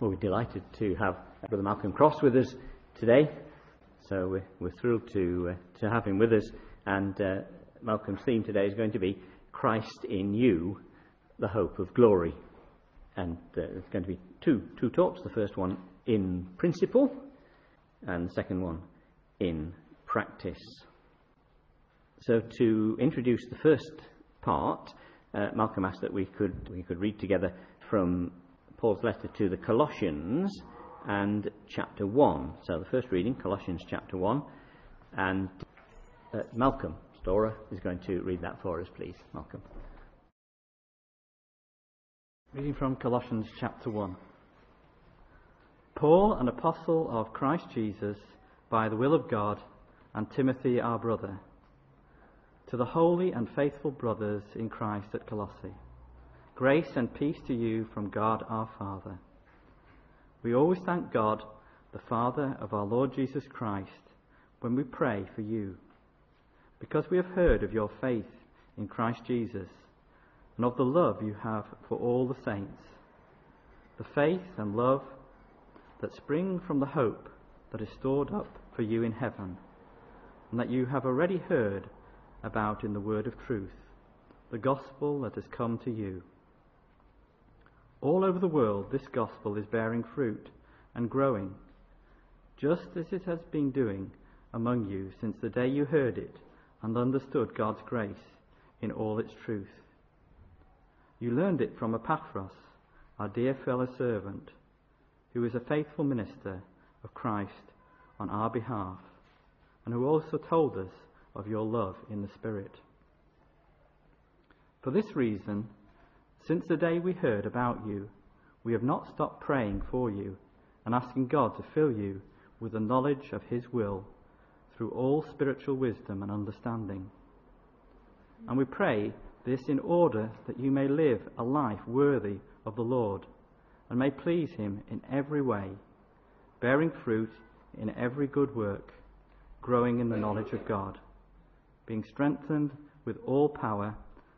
Well, we're delighted to have Brother Malcolm Cross with us today. So we're, we're thrilled to, uh, to have him with us. And uh, Malcolm's theme today is going to be Christ in you, the hope of glory. And uh, there's going to be two, two talks. The first one in principle, and the second one in practice. So to introduce the first part, uh, Malcolm asked that we could, we could read together from Paul's letter to the Colossians and chapter 1. So the first reading, Colossians chapter 1. And uh, Malcolm Storer is going to read that for us, please. Malcolm. Reading from Colossians chapter 1. Paul, an apostle of Christ Jesus, by the will of God, and Timothy, our brother, to the holy and faithful brothers in Christ at Colossae Grace and peace to you from God our Father. We always thank God, the Father of our Lord Jesus Christ, when we pray for you, because we have heard of your faith in Christ Jesus and of the love you have for all the saints, the faith and love that spring from the hope that is stored up for you in heaven, and that you have already heard about in the word of truth, the gospel that has come to you. All over the world, this gospel is bearing fruit and growing, just as it has been doing among you since the day you heard it and understood God's grace in all its truth. You learned it from Epaphras, our dear fellow servant, who is a faithful minister of Christ on our behalf, and who also told us of your love in the Spirit. For this reason, since the day we heard about you, we have not stopped praying for you and asking God to fill you with the knowledge of His will through all spiritual wisdom and understanding. And we pray this in order that you may live a life worthy of the Lord and may please Him in every way, bearing fruit in every good work, growing in the knowledge of God, being strengthened with all power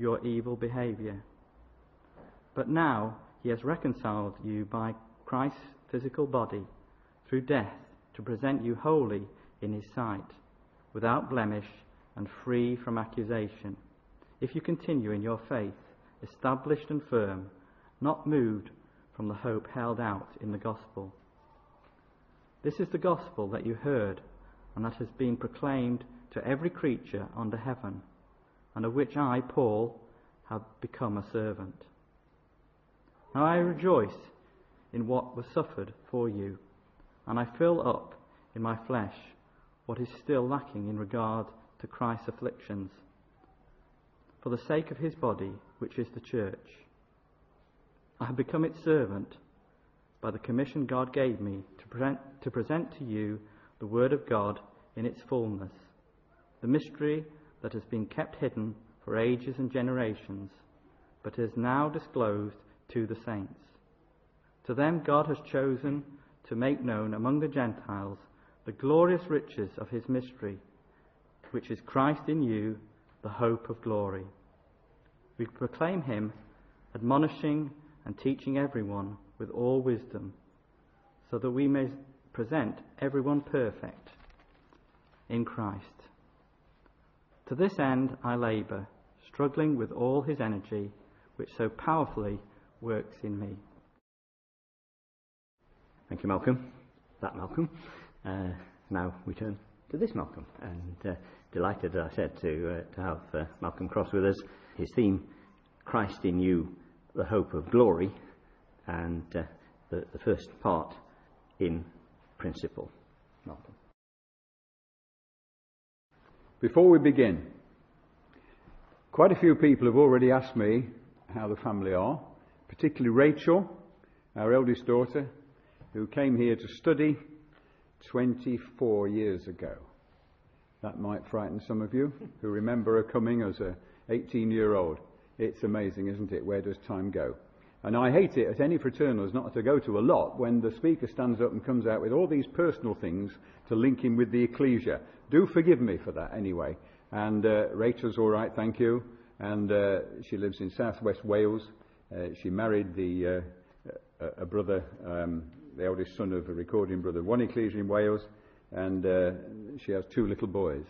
your evil behavior. But now he has reconciled you by Christ's physical body through death to present you holy in his sight, without blemish and free from accusation, if you continue in your faith, established and firm, not moved from the hope held out in the gospel. This is the gospel that you heard and that has been proclaimed to every creature under heaven and of which I, Paul, have become a servant. Now I rejoice in what was suffered for you, and I fill up in my flesh what is still lacking in regard to Christ's afflictions, for the sake of his body, which is the church. I have become its servant by the commission God gave me to present, to present to you the Word of God in its fullness, the mystery that has been kept hidden for ages and generations, but is now disclosed to the saints. To them God has chosen to make known among the Gentiles the glorious riches of his mystery, which is Christ in you, the hope of glory. We proclaim him, admonishing and teaching everyone with all wisdom, so that we may present everyone perfect in Christ. To this end I labour, struggling with all his energy, which so powerfully works in me. Thank you, Malcolm. That Malcolm. Uh, now we turn to this Malcolm, and uh, delighted, as I said, to uh, to have uh, Malcolm Cross with us. His theme, Christ in You, the Hope of Glory, and uh, the, the first part in principle. Malcolm. Before we begin, quite a few people have already asked me how the family are, particularly Rachel, our eldest daughter, who came here to study 24 years ago. That might frighten some of you who remember her coming as a 18 year old. It's amazing, isn't it? Where does time go? And I hate it at any fraternals not to go to a lot when the speaker stands up and comes out with all these personal things to link him with the ecclesia. Do forgive me for that anyway. And uh, Rachel's all right, thank you. And uh, she lives in southwest Wales. Uh, she married the uh, a brother, um, the eldest son of a recording brother, one ecclesia in Wales, and uh, she has two little boys,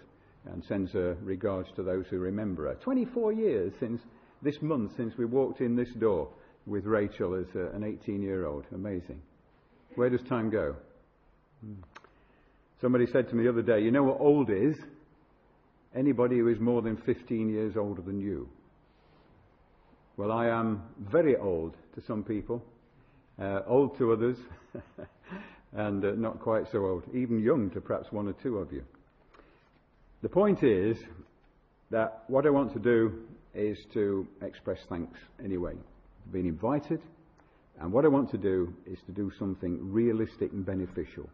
and sends her regards to those who remember her. 24 years since this month since we walked in this door with Rachel as a, an 18 year old. Amazing. Where does time go? Hmm. Somebody said to me the other day, You know what old is? Anybody who is more than 15 years older than you. Well, I am very old to some people, uh, old to others, and uh, not quite so old, even young to perhaps one or two of you. The point is that what I want to do is to express thanks anyway been invited, and what I want to do is to do something realistic and beneficial.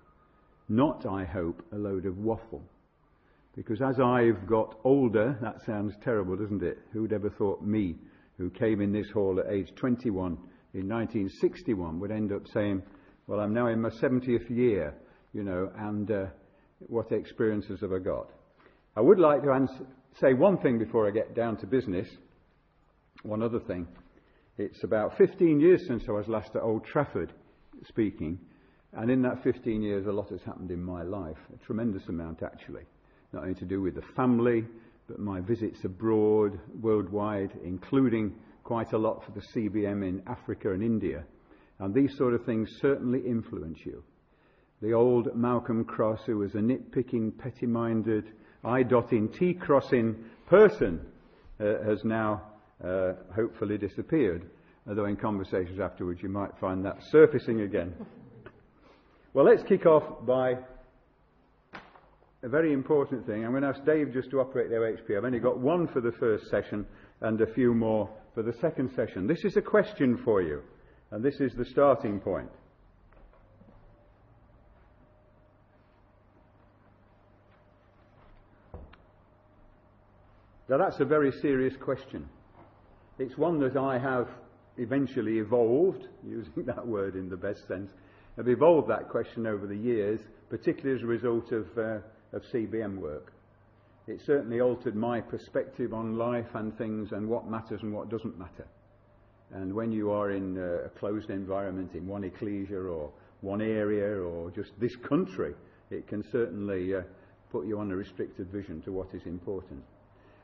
Not, I hope, a load of waffle. Because as I've got older, that sounds terrible, doesn't it? Who'd ever thought me, who came in this hall at age 21 in 1961, would end up saying, Well, I'm now in my 70th year, you know, and uh, what experiences have I got? I would like to answer, say one thing before I get down to business, one other thing. It's about 15 years since I was last at Old Trafford speaking, and in that 15 years, a lot has happened in my life, a tremendous amount actually. Not only to do with the family, but my visits abroad, worldwide, including quite a lot for the CBM in Africa and India. And these sort of things certainly influence you. The old Malcolm Cross, who was a nitpicking, petty minded, I dotting, T crossing person, uh, has now uh, hopefully disappeared, although in conversations afterwards you might find that surfacing again. well, let's kick off by a very important thing. I'm going to ask Dave just to operate the HP. I've only got one for the first session and a few more for the second session. This is a question for you, and this is the starting point. Now, that's a very serious question. It's one that I have eventually evolved, using that word in the best sense, have evolved that question over the years, particularly as a result of, uh, of CBM work. It certainly altered my perspective on life and things and what matters and what doesn't matter. And when you are in uh, a closed environment, in one ecclesia or one area or just this country, it can certainly uh, put you on a restricted vision to what is important.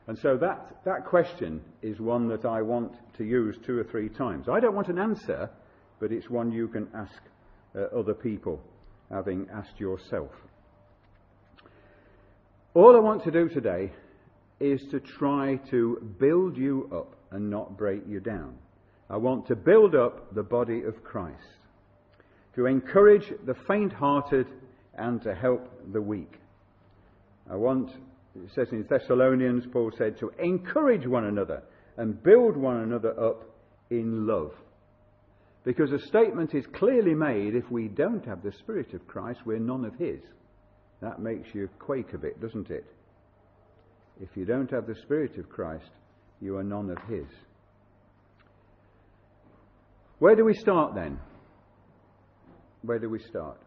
And so that, that question is one that I want to use two or three times. I don't want an answer, but it's one you can ask uh, other people, having asked yourself. All I want to do today is to try to build you up and not break you down. I want to build up the body of Christ, to encourage the faint hearted and to help the weak. I want it says in Thessalonians, Paul said, to encourage one another and build one another up in love. Because a statement is clearly made if we don't have the Spirit of Christ, we're none of His. That makes you quake a bit, doesn't it? If you don't have the Spirit of Christ, you are none of His. Where do we start then? Where do we start?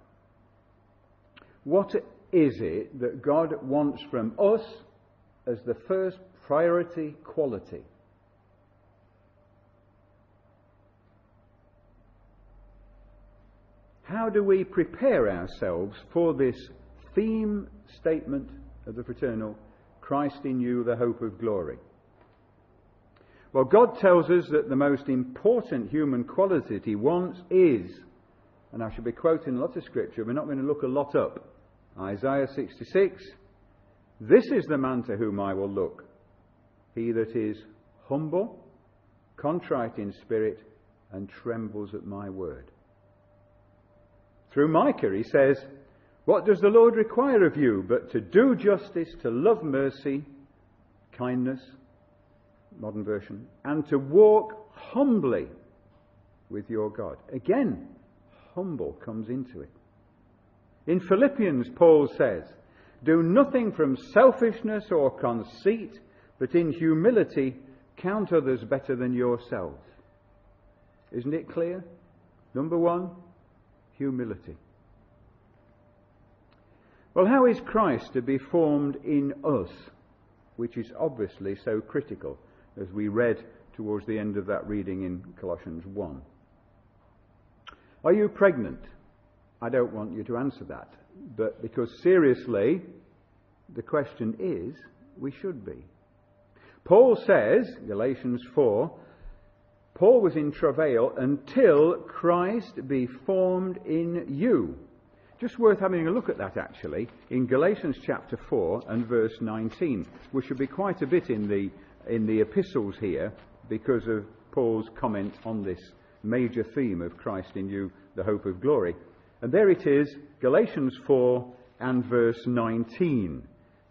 What is it that God wants from us as the first priority quality? How do we prepare ourselves for this theme statement of the fraternal Christ in you, the hope of glory? Well, God tells us that the most important human quality He wants is, and I should be quoting a lot of scripture, we're not going to look a lot up. Isaiah 66 This is the man to whom I will look, he that is humble, contrite in spirit, and trembles at my word. Through Micah, he says, What does the Lord require of you but to do justice, to love mercy, kindness, modern version, and to walk humbly with your God? Again, humble comes into it. In Philippians, Paul says, Do nothing from selfishness or conceit, but in humility count others better than yourselves. Isn't it clear? Number one, humility. Well, how is Christ to be formed in us, which is obviously so critical, as we read towards the end of that reading in Colossians 1? Are you pregnant? I don't want you to answer that, but because seriously, the question is, we should be. Paul says, Galatians 4, Paul was in travail until Christ be formed in you. Just worth having a look at that actually in Galatians chapter 4 and verse 19. We should be quite a bit in the, in the epistles here because of Paul's comment on this major theme of Christ in you, the hope of glory. And there it is, Galatians 4 and verse 19.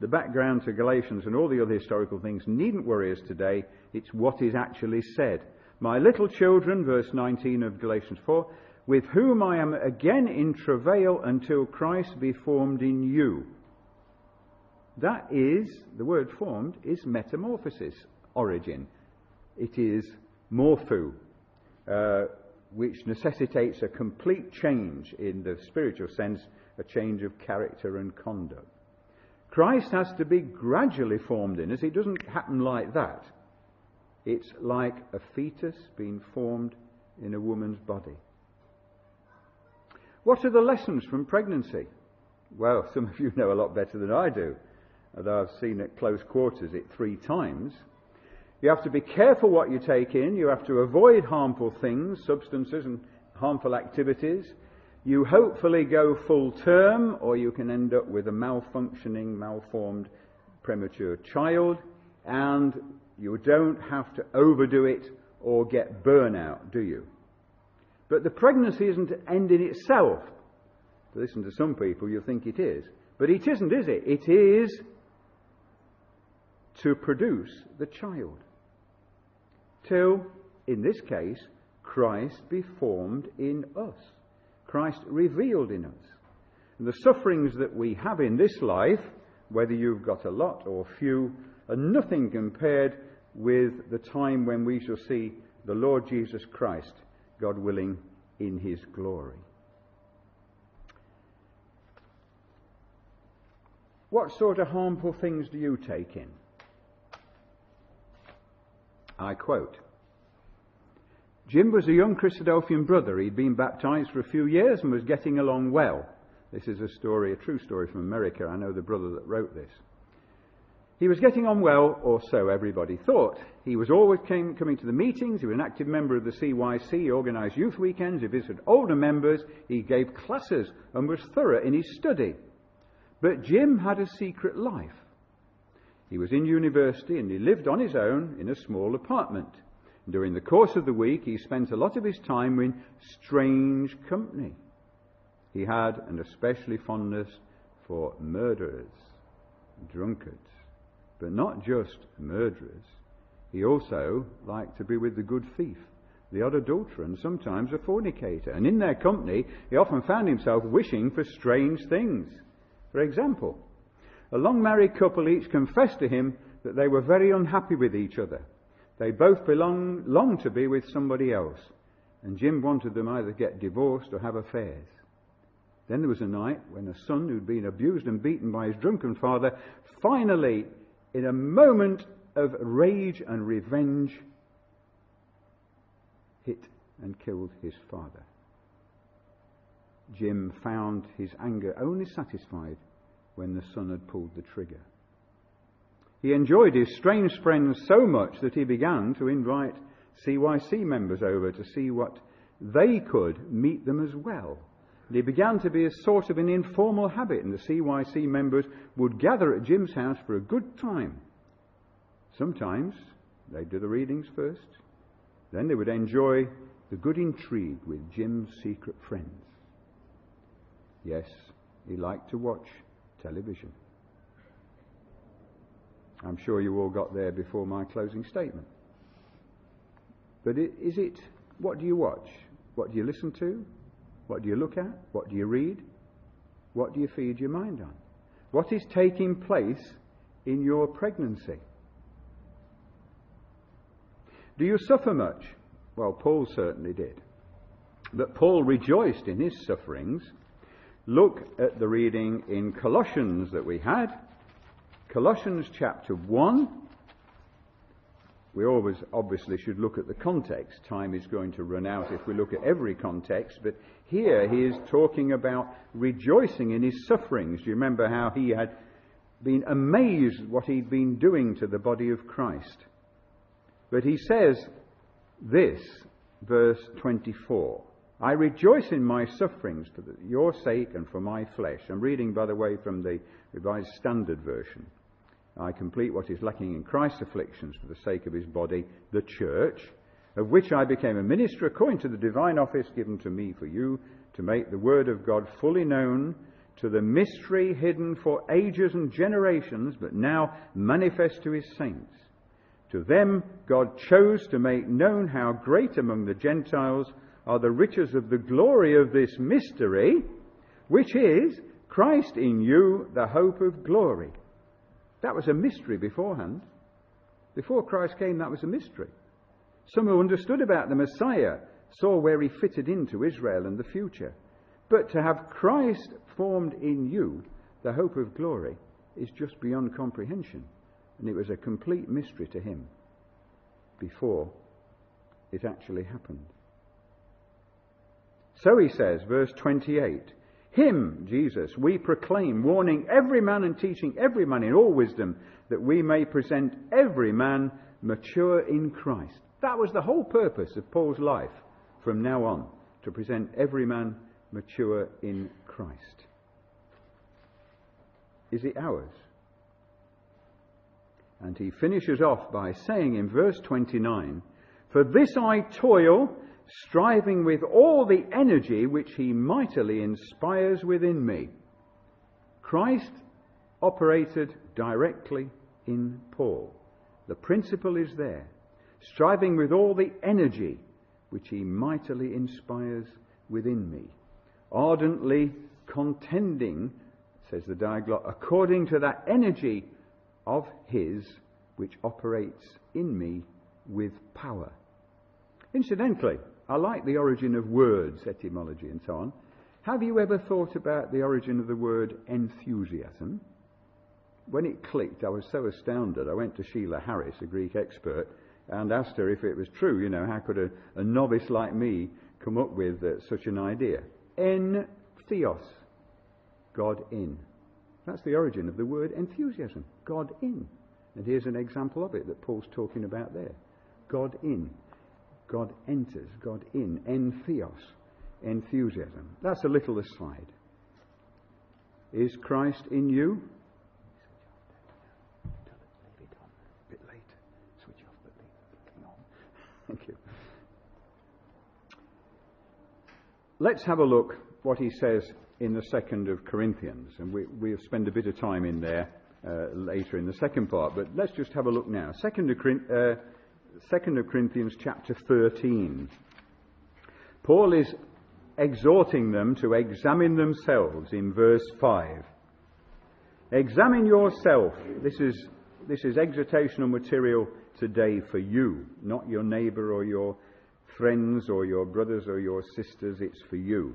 The background to Galatians and all the other historical things needn't worry us today. It's what is actually said. My little children, verse 19 of Galatians 4, with whom I am again in travail until Christ be formed in you. That is, the word formed is metamorphosis, origin. It is morpho, uh, which necessitates a complete change in the spiritual sense, a change of character and conduct. Christ has to be gradually formed in us. It doesn't happen like that. It's like a fetus being formed in a woman's body. What are the lessons from pregnancy? Well, some of you know a lot better than I do, although I've seen at close quarters it three times. You have to be careful what you take in. You have to avoid harmful things, substances, and harmful activities. You hopefully go full term, or you can end up with a malfunctioning, malformed, premature child. And you don't have to overdo it or get burnout, do you? But the pregnancy isn't an end in itself. To listen to some people, you think it is. But it isn't, is it? It is to produce the child. Till, in this case, Christ be formed in us. Christ revealed in us. And the sufferings that we have in this life, whether you've got a lot or few, are nothing compared with the time when we shall see the Lord Jesus Christ, God willing, in his glory. What sort of harmful things do you take in? I quote Jim was a young Christadelphian brother. He'd been baptized for a few years and was getting along well. This is a story, a true story from America. I know the brother that wrote this. He was getting on well, or so everybody thought. He was always came, coming to the meetings. He was an active member of the CYC. He organised youth weekends. He visited older members. He gave classes and was thorough in his study. But Jim had a secret life. He was in university and he lived on his own in a small apartment. During the course of the week, he spent a lot of his time in strange company. He had an especially fondness for murderers, drunkards, but not just murderers. He also liked to be with the good thief, the odd adulterer, and sometimes a fornicator. And in their company, he often found himself wishing for strange things. For example, a long married couple each confessed to him that they were very unhappy with each other. They both longed to be with somebody else, and Jim wanted them either get divorced or have affairs. Then there was a night when a son who'd been abused and beaten by his drunken father finally, in a moment of rage and revenge, hit and killed his father. Jim found his anger only satisfied when the son had pulled the trigger. He enjoyed his strange friends so much that he began to invite CYC members over to see what they could meet them as well. And it began to be a sort of an informal habit, and the CYC members would gather at Jim's house for a good time. Sometimes they'd do the readings first, then they would enjoy the good intrigue with Jim's secret friends. Yes, he liked to watch television. I'm sure you all got there before my closing statement. But is it, what do you watch? What do you listen to? What do you look at? What do you read? What do you feed your mind on? What is taking place in your pregnancy? Do you suffer much? Well, Paul certainly did. But Paul rejoiced in his sufferings. Look at the reading in Colossians that we had. Colossians chapter 1. We always obviously should look at the context. Time is going to run out if we look at every context, but here he is talking about rejoicing in his sufferings. Do you remember how he had been amazed what he'd been doing to the body of Christ? But he says this, verse 24. I rejoice in my sufferings for your sake and for my flesh. I'm reading, by the way, from the Revised Standard Version. I complete what is lacking in Christ's afflictions for the sake of his body, the church, of which I became a minister according to the divine office given to me for you, to make the word of God fully known to the mystery hidden for ages and generations, but now manifest to his saints. To them God chose to make known how great among the Gentiles are the riches of the glory of this mystery, which is Christ in you, the hope of glory. That was a mystery beforehand. Before Christ came, that was a mystery. Some who understood about the Messiah saw where he fitted into Israel and the future. But to have Christ formed in you, the hope of glory, is just beyond comprehension. And it was a complete mystery to him before it actually happened. So he says, verse 28 him, Jesus, we proclaim, warning every man and teaching every man in all wisdom, that we may present every man mature in Christ. That was the whole purpose of Paul's life from now on, to present every man mature in Christ. Is it ours? And he finishes off by saying in verse 29 For this I toil striving with all the energy which he mightily inspires within me. Christ operated directly in Paul. The principle is there. Striving with all the energy which he mightily inspires within me. Ardently contending, says the Diaglott, according to that energy of his which operates in me with power. Incidentally, I like the origin of words, etymology, and so on. Have you ever thought about the origin of the word enthusiasm? When it clicked, I was so astounded. I went to Sheila Harris, a Greek expert, and asked her if it was true. You know, how could a, a novice like me come up with uh, such an idea? En theos, God in. That's the origin of the word enthusiasm, God in. And here's an example of it that Paul's talking about there. God in. God enters, God in, entheos, enthusiasm. That's a little aside. Is Christ in you? Let's have a look what he says in the second of Corinthians, and we, we'll spend a bit of time in there uh, later in the second part. But let's just have a look now. Second of Corinthians. Uh, 2 Corinthians chapter 13. Paul is exhorting them to examine themselves in verse 5. Examine yourself. This is, this is exhortational material today for you, not your neighbour or your friends or your brothers or your sisters. It's for you.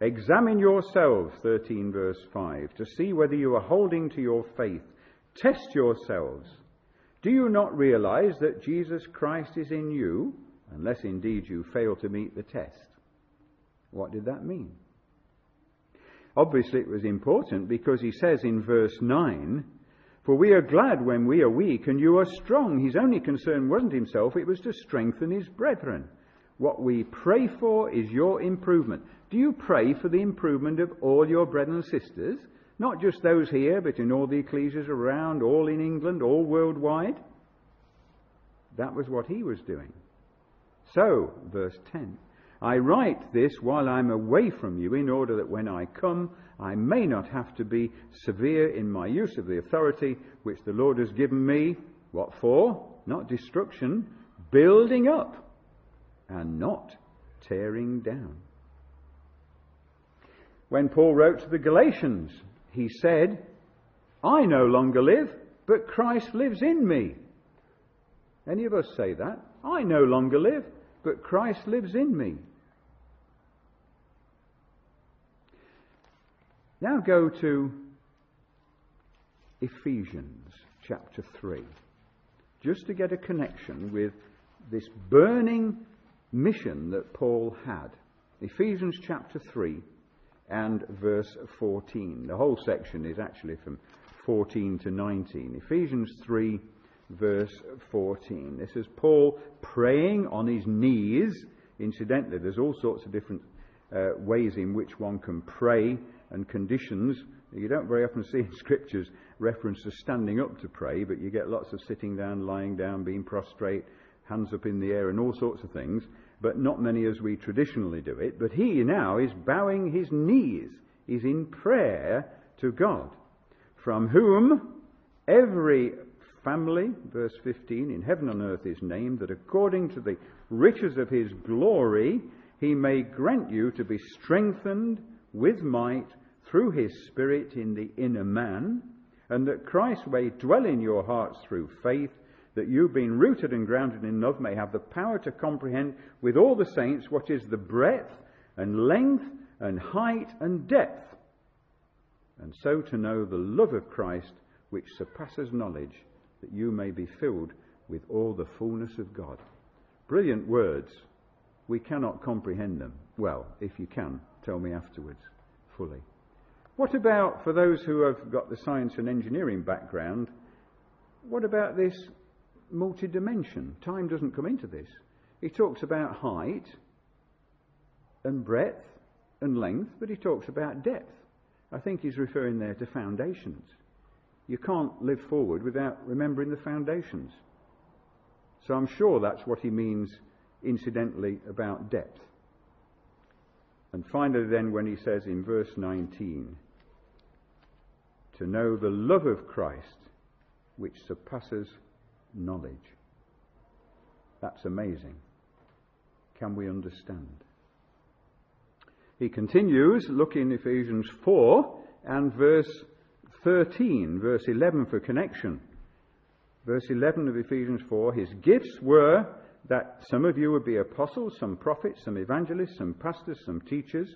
Examine yourselves, 13 verse 5, to see whether you are holding to your faith. Test yourselves. Do you not realize that Jesus Christ is in you, unless indeed you fail to meet the test? What did that mean? Obviously, it was important because he says in verse 9, For we are glad when we are weak and you are strong. His only concern wasn't himself, it was to strengthen his brethren. What we pray for is your improvement. Do you pray for the improvement of all your brethren and sisters? Not just those here, but in all the ecclesias around, all in England, all worldwide? That was what he was doing. So, verse 10 I write this while I'm away from you, in order that when I come, I may not have to be severe in my use of the authority which the Lord has given me. What for? Not destruction, building up, and not tearing down. When Paul wrote to the Galatians, he said, I no longer live, but Christ lives in me. Any of us say that? I no longer live, but Christ lives in me. Now go to Ephesians chapter 3, just to get a connection with this burning mission that Paul had. Ephesians chapter 3 and verse 14. The whole section is actually from 14 to 19. Ephesians 3, verse 14. This is Paul praying on his knees. Incidentally, there's all sorts of different uh, ways in which one can pray and conditions. You don't very often see in scriptures reference to standing up to pray, but you get lots of sitting down, lying down, being prostrate, hands up in the air, and all sorts of things but not many as we traditionally do it. But he now is bowing his knees, is in prayer to God, from whom every family, verse 15, in heaven and earth is named, that according to the riches of his glory, he may grant you to be strengthened with might through his Spirit in the inner man, and that Christ may dwell in your hearts through faith that you, being rooted and grounded in love, may have the power to comprehend with all the saints what is the breadth and length and height and depth, and so to know the love of Christ which surpasses knowledge, that you may be filled with all the fullness of God. Brilliant words. We cannot comprehend them. Well, if you can, tell me afterwards fully. What about for those who have got the science and engineering background? What about this multi-dimension. Time doesn't come into this. He talks about height and breadth and length, but he talks about depth. I think he's referring there to foundations. You can't live forward without remembering the foundations. So I'm sure that's what he means incidentally about depth. And finally, then, when he says in verse 19, to know the love of Christ which surpasses knowledge. That's amazing. Can we understand? He continues, look in Ephesians 4 and verse 13, verse 11 for connection. Verse 11 of Ephesians 4 His gifts were that some of you would be apostles, some prophets, some evangelists, some pastors, some teachers.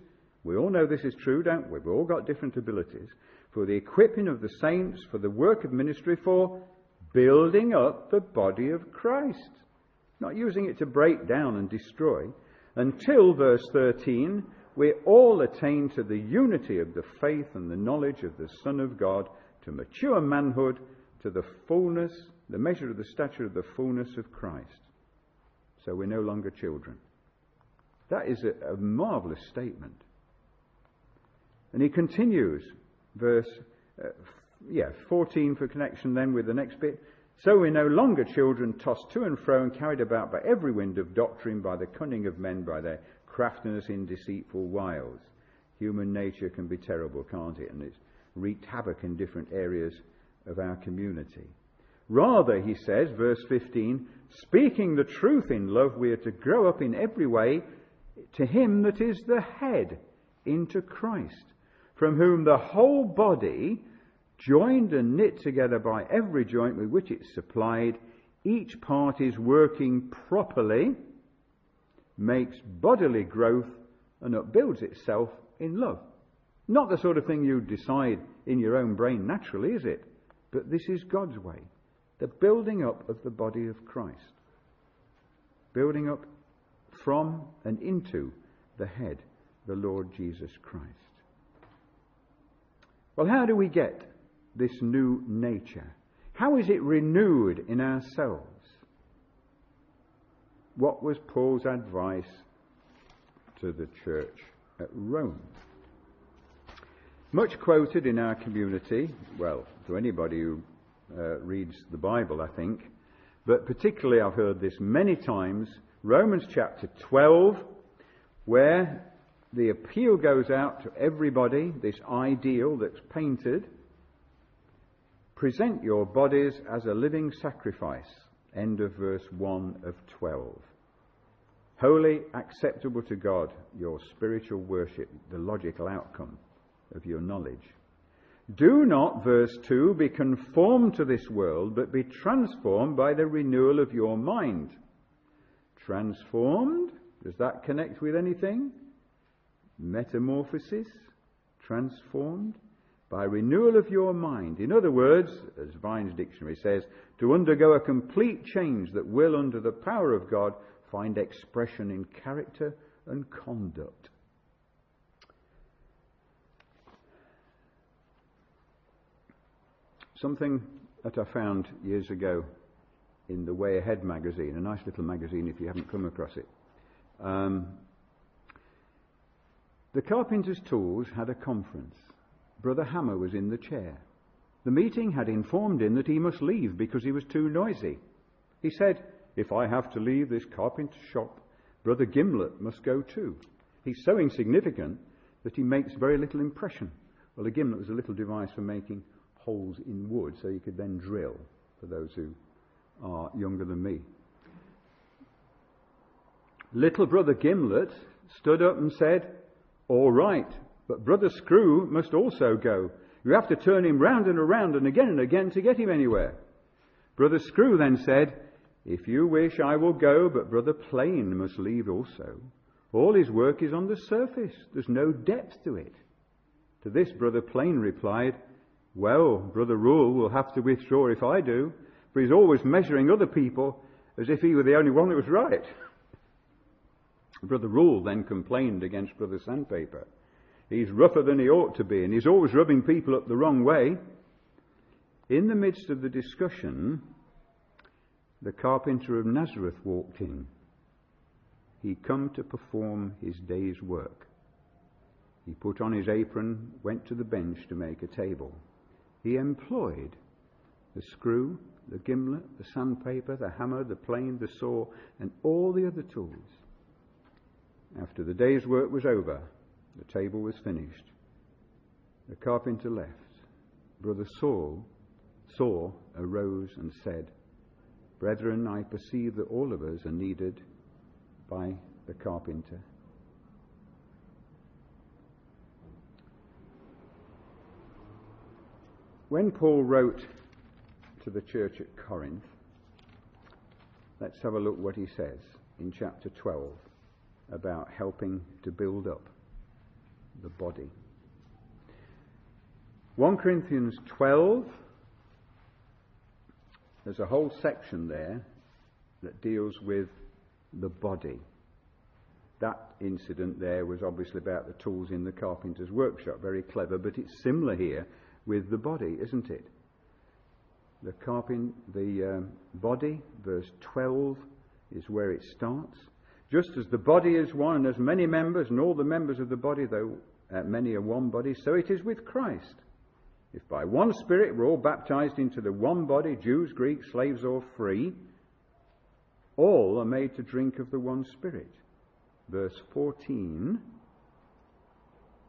We all know this is true, don't we? We've all got different abilities. For the equipping of the saints, for the work of ministry, for building up the body of Christ. Not using it to break down and destroy. Until, verse 13, we all attain to the unity of the faith and the knowledge of the Son of God, to mature manhood, to the fullness, the measure of the stature of the fullness of Christ. So we're no longer children. That is a, a marvelous statement. And he continues, verse uh, yeah, 14 for connection then with the next bit. So we're no longer children tossed to and fro and carried about by every wind of doctrine, by the cunning of men, by their craftiness in deceitful wiles. Human nature can be terrible, can't it? And it's wreaked havoc in different areas of our community. Rather, he says, verse 15, speaking the truth in love, we are to grow up in every way to him that is the head, into Christ, from whom the whole body joined and knit together by every joint with which it's supplied, each part is working properly, makes bodily growth, and upbuilds itself in love. Not the sort of thing you decide in your own brain naturally, is it? But this is God's way. The building up of the body of Christ. Building up from and into the head, the Lord Jesus Christ. Well, how do we get this new nature? How is it renewed in ourselves? What was Paul's advice to the church at Rome? Much quoted in our community, well, to anybody who uh, reads the Bible, I think, but particularly I've heard this many times Romans chapter 12, where the appeal goes out to everybody, this ideal that's painted. Present your bodies as a living sacrifice. End of verse 1 of 12. Holy, acceptable to God, your spiritual worship, the logical outcome of your knowledge. Do not, verse 2, be conformed to this world, but be transformed by the renewal of your mind. Transformed? Does that connect with anything? Metamorphosis? Transformed? By renewal of your mind. In other words, as Vine's dictionary says, to undergo a complete change that will, under the power of God, find expression in character and conduct. Something that I found years ago in the Way Ahead magazine, a nice little magazine if you haven't come across it. Um, the carpenter's tools had a conference. Brother Hammer was in the chair. The meeting had informed him that he must leave because he was too noisy. He said, If I have to leave this carpenter's shop, Brother Gimlet must go too. He's so insignificant that he makes very little impression. Well, a gimlet was a little device for making holes in wood so you could then drill, for those who are younger than me. Little brother Gimlet stood up and said, All right, but brother Screw must also go. You have to turn him round and around and again and again to get him anywhere. Brother Screw then said, If you wish, I will go, but brother Plane must leave also. All his work is on the surface. There's no depth to it. To this, brother Plane replied, well, Brother Rule will have to withdraw if I do, for he's always measuring other people as if he were the only one that was right. Brother Rule then complained against Brother Sandpaper. He's rougher than he ought to be, and he's always rubbing people up the wrong way. In the midst of the discussion, the carpenter of Nazareth walked in. He come to perform his day's work. He put on his apron, went to the bench to make a table. He employed the screw, the gimlet, the sandpaper, the hammer, the plane, the saw, and all the other tools. After the day's work was over, the table was finished. The carpenter left. Brother Saw, Saw arose and said, Brethren, I perceive that all of us are needed by the carpenter. When Paul wrote to the church at Corinth, let's have a look what he says in chapter 12 about helping to build up the body. 1 Corinthians 12, there's a whole section there that deals with the body. That incident there was obviously about the tools in the carpenter's workshop. Very clever, but it's similar here with the body, isn't it? The carpin, the um, body, verse 12, is where it starts. Just as the body is one and has many members, and all the members of the body, though uh, many are one body, so it is with Christ. If by one Spirit we're all baptized into the one body, Jews, Greeks, slaves, or free, all are made to drink of the one Spirit. Verse 14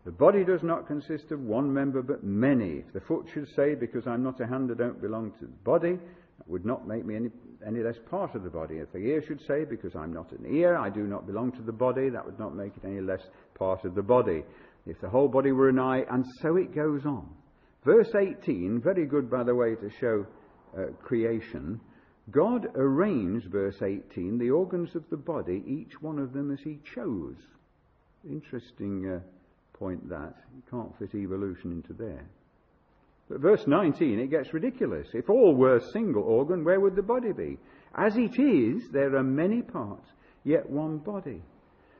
the body does not consist of one member, but many. If the foot should say, Because I'm not a hand, I don't belong to the body, would not make me any, any less part of the body. If the ear should say, Because I'm not an ear, I do not belong to the body, that would not make it any less part of the body. If the whole body were an eye, and so it goes on. Verse 18, very good, by the way, to show uh, creation. God arranged, verse 18, the organs of the body, each one of them as He chose. Interesting. Uh, point that. You can't fit evolution into there. But verse 19, it gets ridiculous. If all were a single organ, where would the body be? As it is, there are many parts, yet one body.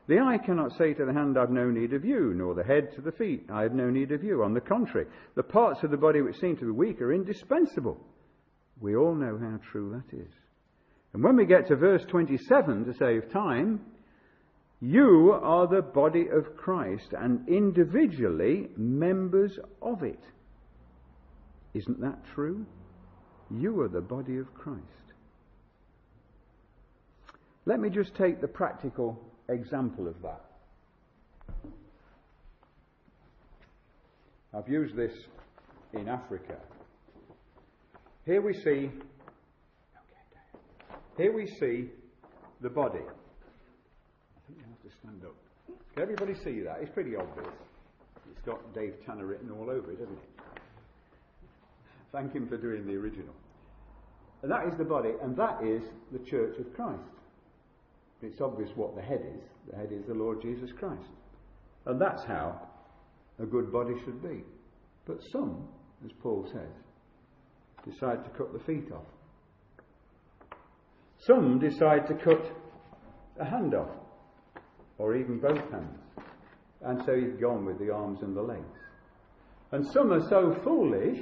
The eye cannot say to the hand, I've no need of you, nor the head to the feet, I have no need of you. On the contrary, the parts of the body which seem to be weak are indispensable. We all know how true that is. And when we get to verse 27, to save time, you are the body of Christ and individually members of it. Isn't that true? You are the body of Christ. Let me just take the practical example of that. I've used this in Africa. Here we see here we see the body. I think you have to stand up. Can everybody see that? It's pretty obvious. It's got Dave Tanner written all over it, hasn't it? Thank him for doing the original. And that is the body, and that is the church of Christ. It's obvious what the head is. The head is the Lord Jesus Christ. And that's how a good body should be. But some, as Paul says, decide to cut the feet off. Some decide to cut a hand off, or even both hands. And so you've gone with the arms and the legs. And some are so foolish,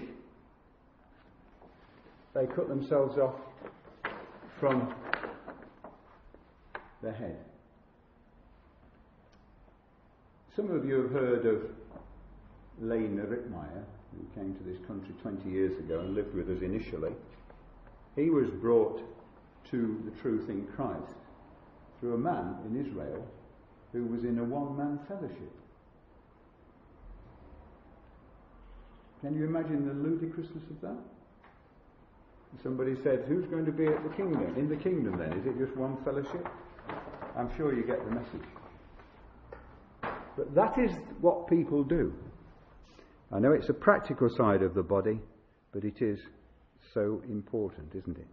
they cut themselves off from the head. Some of you have heard of Lena Rittmeyer, who came to this country 20 years ago and lived with us initially. He was brought to the truth in Christ through a man in Israel who was in a one man fellowship. Can you imagine the ludicrousness of that? Somebody said, Who's going to be at the kingdom? In the kingdom then? Is it just one fellowship? I'm sure you get the message. But that is what people do. I know it's a practical side of the body, but it is so important, isn't it?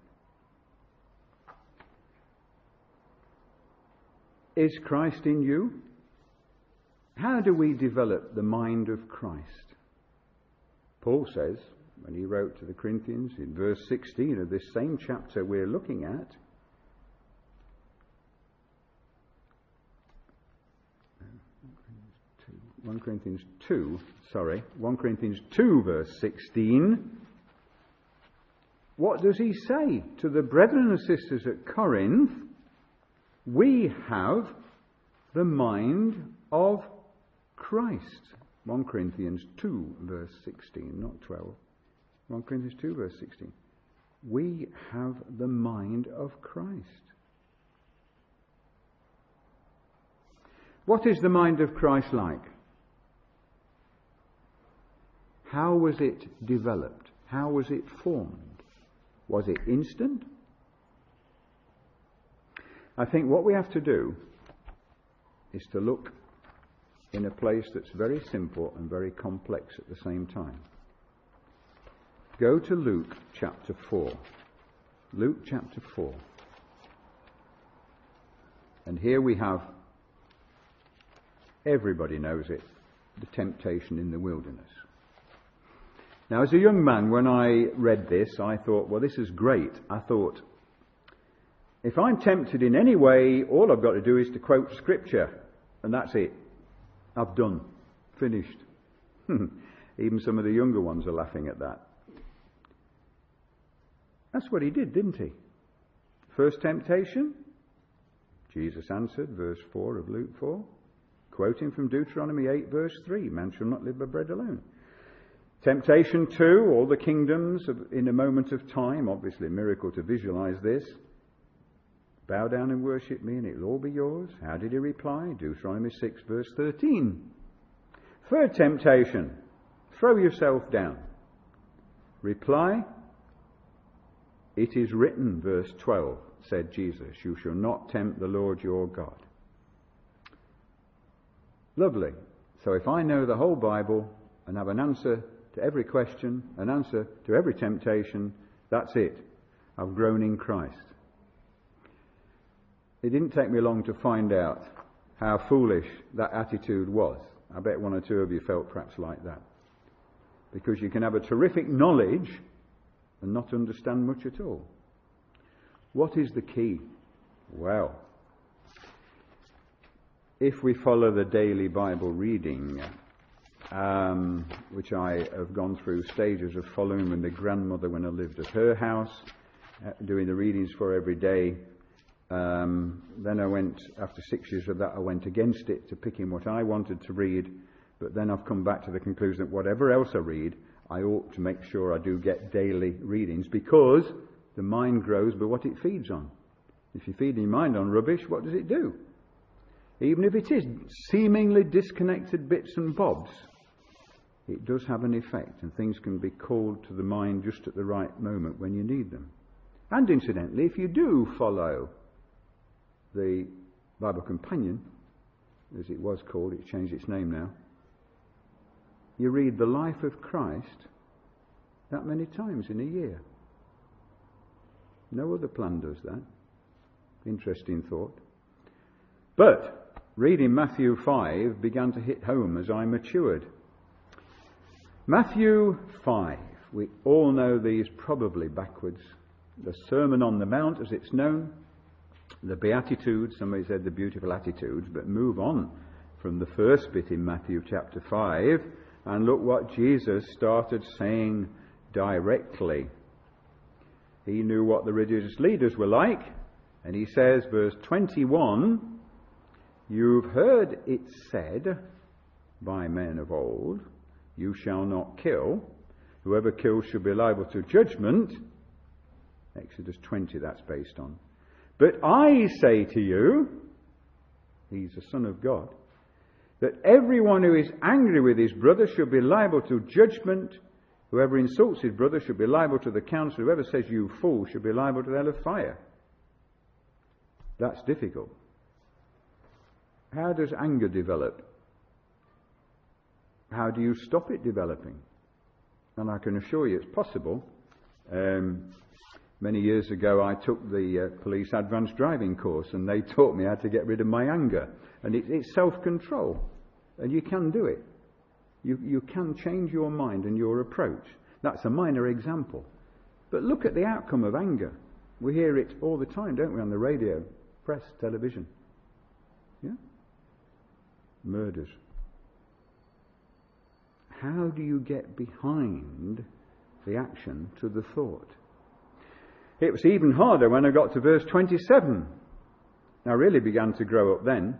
Is Christ in you? How do we develop the mind of Christ? Paul says, when he wrote to the Corinthians in verse 16 of this same chapter we're looking at, 1 Corinthians 2, sorry, 1 Corinthians 2, verse 16. What does he say to the brethren and sisters at Corinth? We have the mind of Christ. 1 Corinthians 2, verse 16, not 12. 1 Corinthians 2, verse 16. We have the mind of Christ. What is the mind of Christ like? How was it developed? How was it formed? Was it instant? I think what we have to do is to look in a place that's very simple and very complex at the same time. Go to Luke chapter 4. Luke chapter 4. And here we have, everybody knows it, the temptation in the wilderness. Now, as a young man, when I read this, I thought, well, this is great. I thought, if I'm tempted in any way, all I've got to do is to quote Scripture, and that's it. I've done. Finished. Even some of the younger ones are laughing at that. That's what he did, didn't he? First temptation, Jesus answered, verse 4 of Luke 4, quoting from Deuteronomy 8, verse 3 Man shall not live by bread alone. Temptation two, all the kingdoms in a moment of time, obviously a miracle to visualize this. Bow down and worship me and it'll all be yours. How did he reply? Deuteronomy 6 verse 13. Third temptation, throw yourself down. Reply, it is written, verse 12, said Jesus, you shall not tempt the Lord your God. Lovely. So if I know the whole Bible and have an answer to every question, an answer to every temptation. That's it. I've grown in Christ. It didn't take me long to find out how foolish that attitude was I bet one or two of you felt perhaps like that. Because you can have a terrific knowledge and not understand much at all. What is the key? Well, if we follow the daily Bible reading, um, which I have gone through stages of following with my grandmother when I lived at her house, uh, doing the readings for every day. Um, then I went, after six years of that, I went against it to picking what I wanted to read. But then I've come back to the conclusion that whatever else I read, I ought to make sure I do get daily readings because the mind grows by what it feeds on. If you feed your mind on rubbish, what does it do? Even if it is seemingly disconnected bits and bobs, it does have an effect, and things can be called to the mind just at the right moment when you need them. And incidentally, if you do follow the Bible Companion, as it was called, it's changed its name now, you read the life of Christ that many times in a year. No other plan does that. Interesting thought. But reading Matthew 5 began to hit home as I matured. Matthew 5. We all know these probably backwards. The Sermon on the Mount, as it's known, the Beatitudes, somebody said the beautiful attitudes, but move on from the first bit in Matthew chapter 5 and look what Jesus started saying directly. He knew what the religious leaders were like, and he says, verse 21 You've heard it said by men of old, You shall not kill. Whoever kills shall be liable to judgment. Exodus 20, that's based on. But I say to you, He's the Son of God, that everyone who is angry with his brother should be liable to judgment. Whoever insults his brother should be liable to the council. Whoever says, You fool, should be liable to the hell of fire. That's difficult. How does anger develop? How do you stop it developing? And I can assure you it's possible. Um, many years ago, I took the uh, police advanced driving course, and they taught me how to get rid of my anger. And it, it's self control, and you can do it. You, you can change your mind and your approach. That's a minor example. But look at the outcome of anger. We hear it all the time, don't we, on the radio, press, television. Yeah? Murders. How do you get behind the action to the thought? It was even harder when I got to verse 27. I really began to grow up then.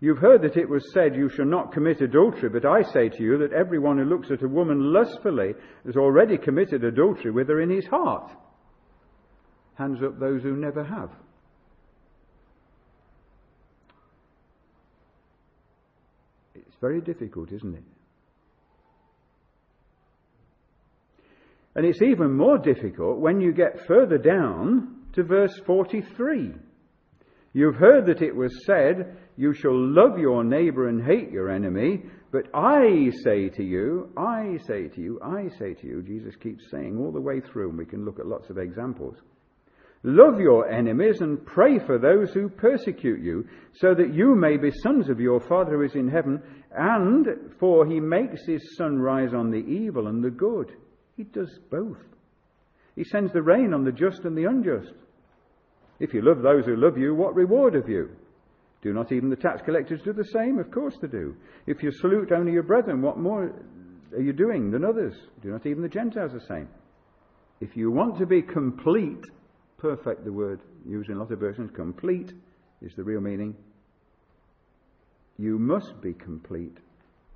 You've heard that it was said, You shall not commit adultery, but I say to you that everyone who looks at a woman lustfully has already committed adultery with her in his heart. Hands up those who never have. It's very difficult, isn't it? And it's even more difficult when you get further down to verse 43. You've heard that it was said, You shall love your neighbor and hate your enemy. But I say to you, I say to you, I say to you, Jesus keeps saying all the way through, and we can look at lots of examples. Love your enemies and pray for those who persecute you, so that you may be sons of your Father who is in heaven, and for he makes his sun rise on the evil and the good. He does both. He sends the rain on the just and the unjust. If you love those who love you, what reward have you? Do not even the tax collectors do the same? Of course they do. If you salute only your brethren, what more are you doing than others? Do not even the Gentiles the same? If you want to be complete, perfect, the word used in a lot of versions, complete is the real meaning. You must be complete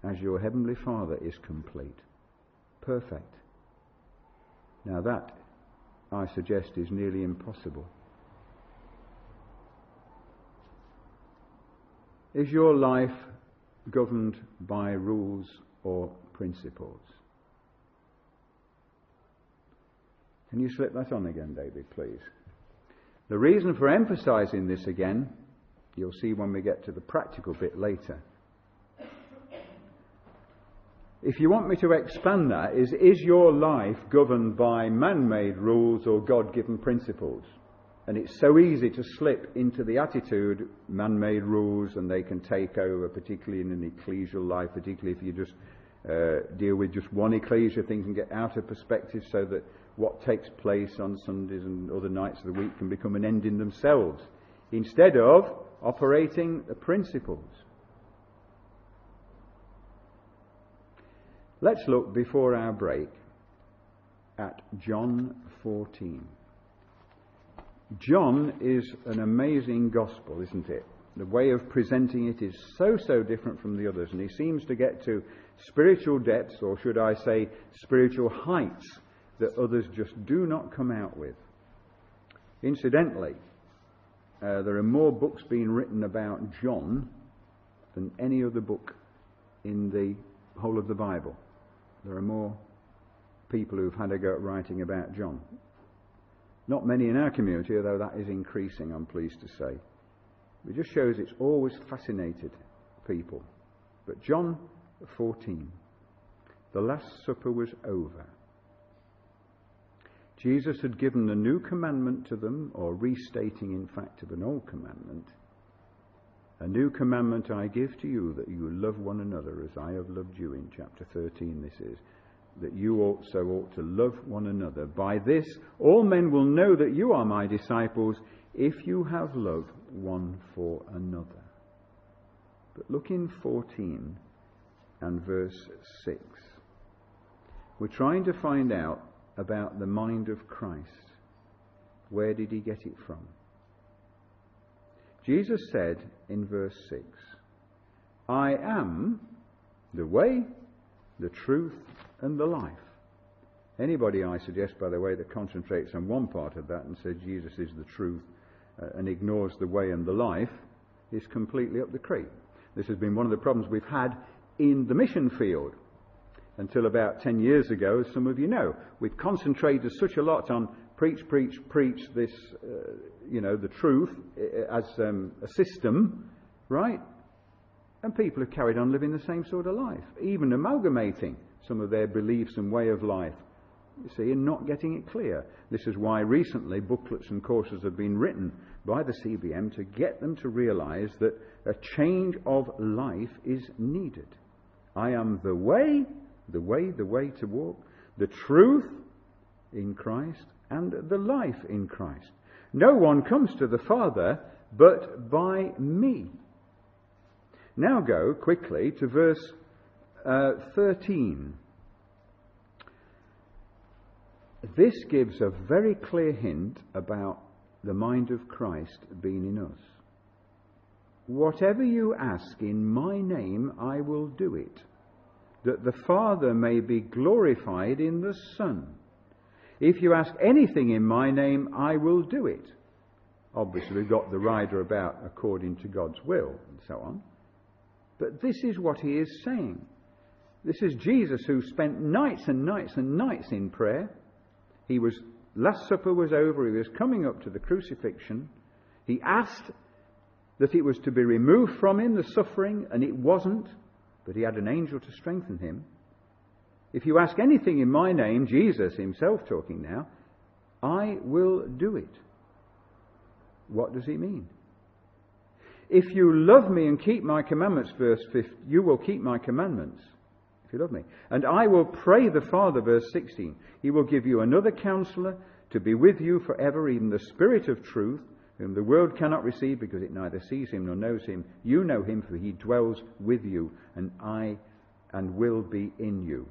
as your heavenly Father is complete. Perfect. Now, that, I suggest, is nearly impossible. Is your life governed by rules or principles? Can you slip that on again, David, please? The reason for emphasizing this again, you'll see when we get to the practical bit later. If you want me to expand that, is is your life governed by man made rules or God given principles? And it's so easy to slip into the attitude man made rules and they can take over, particularly in an ecclesial life, particularly if you just uh, deal with just one ecclesia, things can get out of perspective so that what takes place on Sundays and other nights of the week can become an end in themselves instead of operating the principles. Let's look before our break at John 14. John is an amazing gospel, isn't it? The way of presenting it is so, so different from the others, and he seems to get to spiritual depths, or should I say, spiritual heights, that others just do not come out with. Incidentally, uh, there are more books being written about John than any other book in the whole of the Bible. There are more people who've had a go at writing about John. Not many in our community, although that is increasing, I'm pleased to say. It just shows it's always fascinated people. But John 14, the Last Supper was over. Jesus had given a new commandment to them, or restating, in fact, of an old commandment. A new commandment I give to you, that you love one another as I have loved you, in chapter 13, this is. That you also ought to love one another. By this, all men will know that you are my disciples, if you have love one for another. But look in 14 and verse 6. We're trying to find out about the mind of Christ. Where did he get it from? Jesus said in verse 6, I am the way, the truth, and the life. Anybody, I suggest, by the way, that concentrates on one part of that and says Jesus is the truth uh, and ignores the way and the life is completely up the creek. This has been one of the problems we've had in the mission field until about 10 years ago, as some of you know. We've concentrated such a lot on preach, preach, preach this, uh, you know, the truth uh, as um, a system, right? And people have carried on living the same sort of life, even amalgamating some of their beliefs and way of life. You see, and not getting it clear. This is why recently booklets and courses have been written by the CBM to get them to realize that a change of life is needed. I am the way, the way, the way to walk, the truth in Christ, and the life in Christ. No one comes to the Father but by me. Now go quickly to verse uh, 13. This gives a very clear hint about the mind of Christ being in us. Whatever you ask in my name, I will do it that the Father may be glorified in the Son. If you ask anything in my name, I will do it. Obviously, we've got the rider about according to God's will and so on. But this is what he is saying. This is Jesus who spent nights and nights and nights in prayer. He was, Last Supper was over, he was coming up to the crucifixion. He asked that it was to be removed from him, the suffering, and it wasn't but he had an angel to strengthen him. If you ask anything in my name, Jesus himself talking now, I will do it. What does he mean? If you love me and keep my commandments, verse 5, you will keep my commandments. If you love me. And I will pray the Father, verse 16. He will give you another counselor to be with you forever, even the Spirit of truth, whom the world cannot receive because it neither sees him nor knows him. You know him, for he dwells with you, and I and will be in you.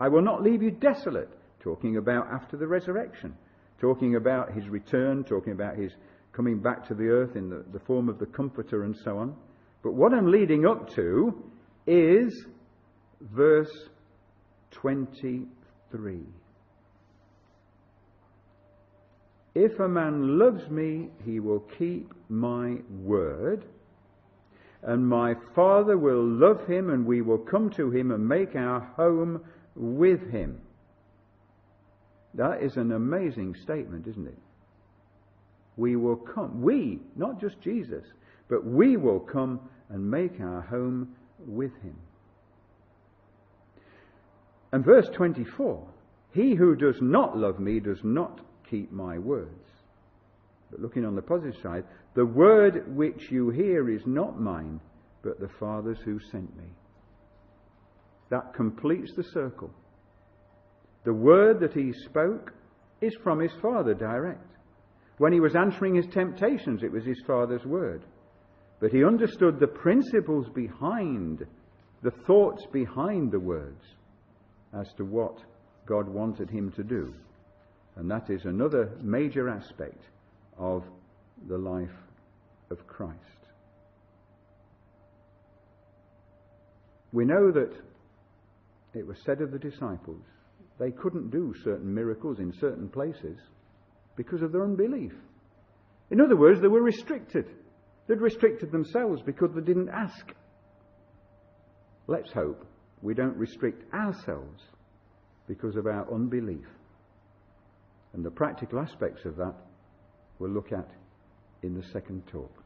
I will not leave you desolate, talking about after the resurrection, talking about his return, talking about his coming back to the earth in the, the form of the Comforter and so on. But what I'm leading up to is verse 23. If a man loves me, he will keep my word, and my Father will love him, and we will come to him and make our home with him. That is an amazing statement, isn't it? We will come. We, not just Jesus, but we will come and make our home with him. And verse 24 He who does not love me does not keep my words. But looking on the positive side, the word which you hear is not mine, but the Father's who sent me. That completes the circle. The word that he spoke is from his Father direct. When he was answering his temptations, it was his Father's word. But he understood the principles behind, the thoughts behind the words as to what God wanted him to do. And that is another major aspect of the life of Christ. We know that it was said of the disciples they couldn't do certain miracles in certain places because of their unbelief. In other words, they were restricted. They'd restricted themselves because they didn't ask. Let's hope we don't restrict ourselves because of our unbelief. And the practical aspects of that we'll look at in the second talk.